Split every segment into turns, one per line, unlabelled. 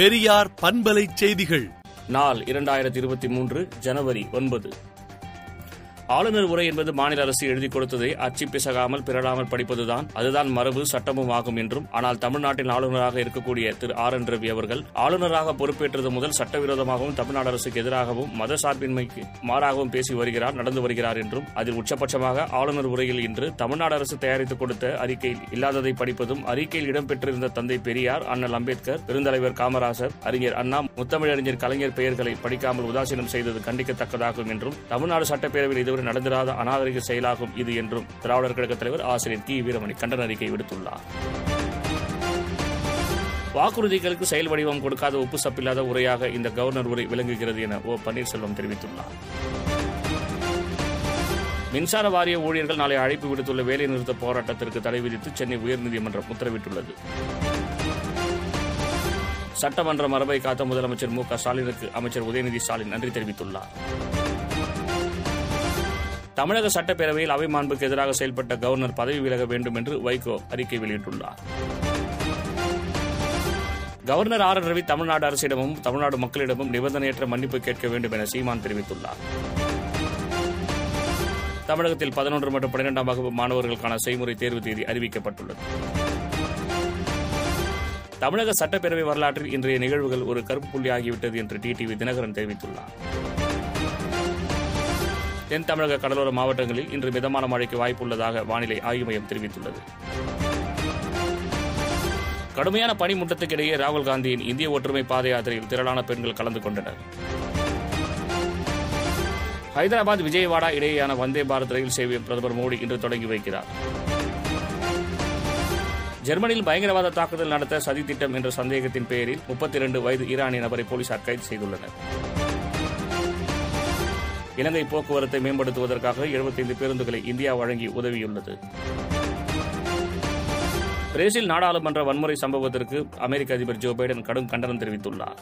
பெரியார் பண்பலை செய்திகள்
நாள் இரண்டாயிரத்தி இருபத்தி மூன்று ஜனவரி ஒன்பது ஆளுநர் உரை என்பது மாநில அரசு எழுதி கொடுத்ததை அச்சு பிசகாமல் பிறழாமல் படிப்பதுதான் அதுதான் மரபு சட்டமும் ஆகும் என்றும் ஆனால் தமிழ்நாட்டின் ஆளுநராக இருக்கக்கூடிய திரு ஆர் என் ரவி அவர்கள் ஆளுநராக பொறுப்பேற்றது முதல் சட்டவிரோதமாகவும் தமிழ்நாடு அரசுக்கு எதிராகவும் மத சார்பின்மைக்கு மாறாகவும் பேசி வருகிறார் நடந்து வருகிறார் என்றும் அதில் உச்சபட்சமாக ஆளுநர் உரையில் இன்று தமிழ்நாடு அரசு தயாரித்துக் கொடுத்த அறிக்கையில் இல்லாததை படிப்பதும் அறிக்கையில் இடம்பெற்றிருந்த தந்தை பெரியார் அண்ணல் அம்பேத்கர் பெருந்தலைவர் காமராசர் அறிஞர் அண்ணா முத்தமிழறிஞர் கலைஞர் பெயர்களை படிக்காமல் உதாசீனம் செய்தது கண்டிக்கத்தக்கதாகும் என்றும் தமிழ்நாடு சட்டப்பேரவையில் இதுவரை போது நடந்திராத அநாகரிக செயலாகும் இது என்றும் திராவிடர் கழகத் தலைவர் ஆசிரியர் தி வீரமணி கண்டன அறிக்கை விடுத்துள்ளார் வாக்குறுதிகளுக்கு செயல் வடிவம் கொடுக்காத உப்பு சப்பில்லாத உரையாக இந்த கவர்னர் உரை விளங்குகிறது என ஓ பன்னீர்செல்வம் தெரிவித்துள்ளார் மின்சார வாரிய ஊழியர்கள் நாளை அழைப்பு விடுத்துள்ள வேலைநிறுத்த போராட்டத்திற்கு தடை விதித்து சென்னை உயர்நீதிமன்றம் உத்தரவிட்டுள்ளது சட்டமன்ற மரபை காத்த முதலமைச்சர் மு க ஸ்டாலினுக்கு அமைச்சர் உதயநிதி ஸ்டாலின் நன்றி தெரிவித்துள்ளாா் தமிழக சட்டப்பேரவையில் அவை மாண்புக்கு எதிராக செயல்பட்ட கவர்னர் பதவி விலக வேண்டும் என்று வைகோ அறிக்கை வெளியிட்டுள்ளார் கவர்னர் ஆர் ரவி தமிழ்நாடு அரசிடமும் தமிழ்நாடு மக்களிடமும் நிபந்தனையற்ற மன்னிப்பு கேட்க வேண்டும் என சீமான் தெரிவித்துள்ளார் தமிழகத்தில் பதினொன்று மற்றும் பன்னிரெண்டாம் வகுப்பு மாணவர்களுக்கான செய்முறை தேர்வு தேதி அறிவிக்கப்பட்டுள்ளது தமிழக சட்டப்பேரவை வரலாற்றில் இன்றைய நிகழ்வுகள் ஒரு கருப்பு புள்ளி ஆகிவிட்டது என்று டிடிவி தினகரன் தெரிவித்துள்ளார் தென் தமிழக கடலோர மாவட்டங்களில் இன்று மிதமான மழைக்கு வாய்ப்புள்ளதாக வானிலை ஆய்வு மையம் தெரிவித்துள்ளது கடுமையான பனிமூட்டத்துக்கு ராகுல் காந்தியின் இந்திய ஒற்றுமை பாத யாத்திரையில் திரளான பெண்கள் கலந்து கொண்டனர் ஹைதராபாத் விஜயவாடா இடையேயான வந்தே பாரத் ரயில் சேவையை பிரதமர் மோடி இன்று தொடங்கி வைக்கிறார் ஜெர்மனியில் பயங்கரவாத தாக்குதல் நடத்த சதி திட்டம் என்ற சந்தேகத்தின் பெயரில் முப்பத்தி இரண்டு வயது ஈரானிய நபரை போலீசார் கைது செய்துள்ளனர் இலங்கை போக்குவரத்தை மேம்படுத்துவதற்காக எழுபத்தைந்து பேருந்துகளை இந்தியா வழங்கி உதவியுள்ளது பிரேசில் நாடாளுமன்ற வன்முறை சம்பவத்திற்கு அமெரிக்க அதிபர் ஜோ பைடன் கடும் கண்டனம் தெரிவித்துள்ளார்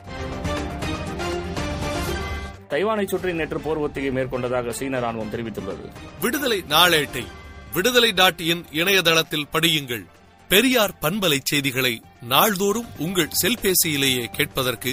தைவானை சுற்றி நேற்று போர் ஒத்திகை மேற்கொண்டதாக சீன ராணுவம் தெரிவித்துள்ளது விடுதலை நாளேட்டை
விடுதலை நாட்டியின் இன் இணையதளத்தில் படியுங்கள் பெரியார் பண்பலை செய்திகளை நாள்தோறும் உங்கள் செல்பேசியிலேயே கேட்பதற்கு